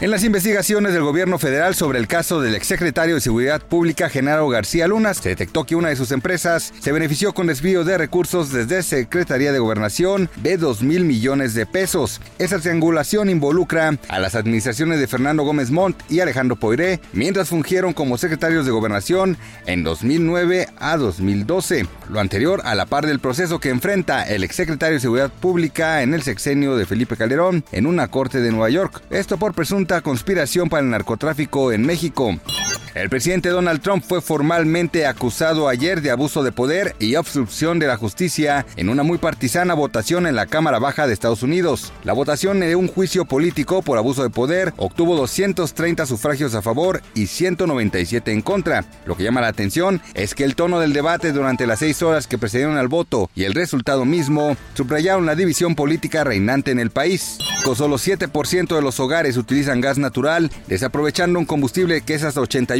En las investigaciones del gobierno federal sobre el caso del exsecretario de Seguridad Pública Genaro García Luna, se detectó que una de sus empresas se benefició con desvío de recursos desde Secretaría de Gobernación de 2 mil millones de pesos. Esa triangulación involucra a las administraciones de Fernando Gómez Montt y Alejandro Poiré, mientras fungieron como secretarios de Gobernación en 2009 a 2012. Lo anterior a la par del proceso que enfrenta el exsecretario de Seguridad Pública en el sexenio de Felipe Calderón en una corte de Nueva York. Esto por presunto conspiración para el narcotráfico en México. El presidente Donald Trump fue formalmente acusado ayer de abuso de poder y obstrucción de la justicia en una muy partisana votación en la Cámara Baja de Estados Unidos. La votación de un juicio político por abuso de poder obtuvo 230 sufragios a favor y 197 en contra. Lo que llama la atención es que el tono del debate durante las seis horas que precedieron al voto y el resultado mismo subrayaron la división política reinante en el país. Con solo 7% de los hogares utilizan gas natural, desaprovechando un combustible que es hasta 81%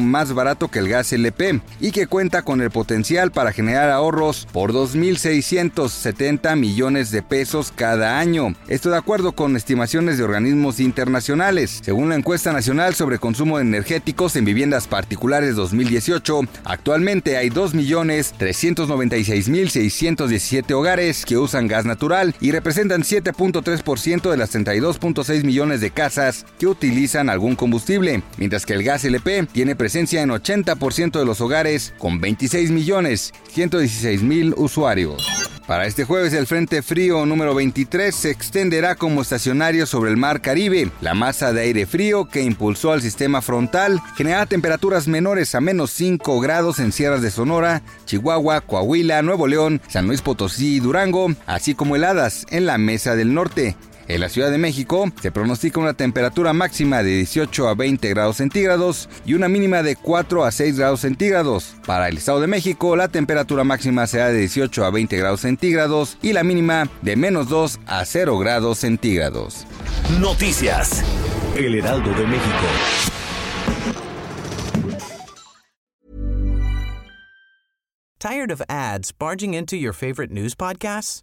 más barato que el gas LP y que cuenta con el potencial para generar ahorros por 2.670 millones de pesos cada año. Esto de acuerdo con estimaciones de organismos internacionales. Según la encuesta nacional sobre consumo energéticos en viviendas particulares 2018, actualmente hay 2.396.617 hogares que usan gas natural y representan 7.3% de las 32.6 millones de casas que utilizan algún combustible, mientras que el gas LP tiene presencia en 80% de los hogares con 26 millones 116 mil usuarios. Para este jueves el Frente Frío número 23 se extenderá como estacionario sobre el Mar Caribe. La masa de aire frío que impulsó al sistema frontal generará temperaturas menores a menos 5 grados en sierras de Sonora, Chihuahua, Coahuila, Nuevo León, San Luis Potosí y Durango, así como heladas en la Mesa del Norte. En la Ciudad de México se pronostica una temperatura máxima de 18 a 20 grados centígrados y una mínima de 4 a 6 grados centígrados. Para el Estado de México la temperatura máxima será de 18 a 20 grados centígrados y la mínima de menos 2 a 0 grados centígrados. Noticias. El Heraldo de México. Tired of ads barging into your favorite news podcasts?